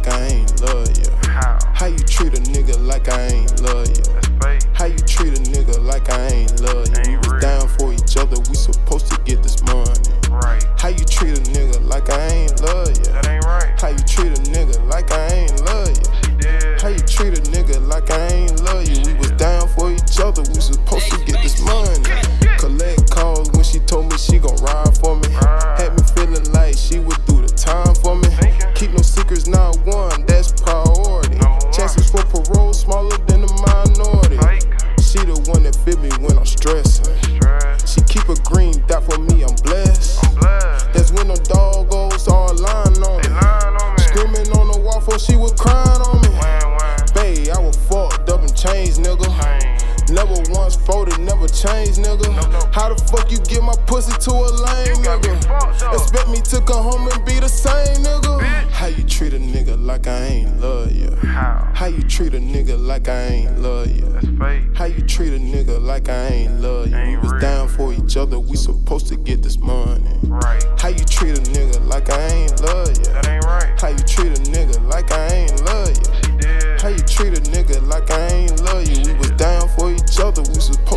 like I ain't? How? How you treat a nigga like I ain't love you? feel me when I'm stressing. She keep a green dot for me, I'm blessed. I'm blessed. That's when the doggos all lying on, on me. Screaming on the wall for she was crying on me. Wham, I was fucked up and changed, nigga. Change. Never once folded, never changed, nigga. No, no. How the fuck you get my pussy to a lame nigga? Expect me to come home and be the same, nigga? Bitch. How you treat a nigga like I ain't love? How? How you treat a nigga like I ain't love you? That's fake. How you treat a nigga like I ain't love you? We Ain't was down for each other, we supposed to get this money. Right. How you treat a nigga like I ain't love you? That ain't right. How you treat a nigga like I ain't love you? She did. How you treat a nigga like I ain't love you? We was down for each other, we supposed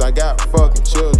I got fucking children.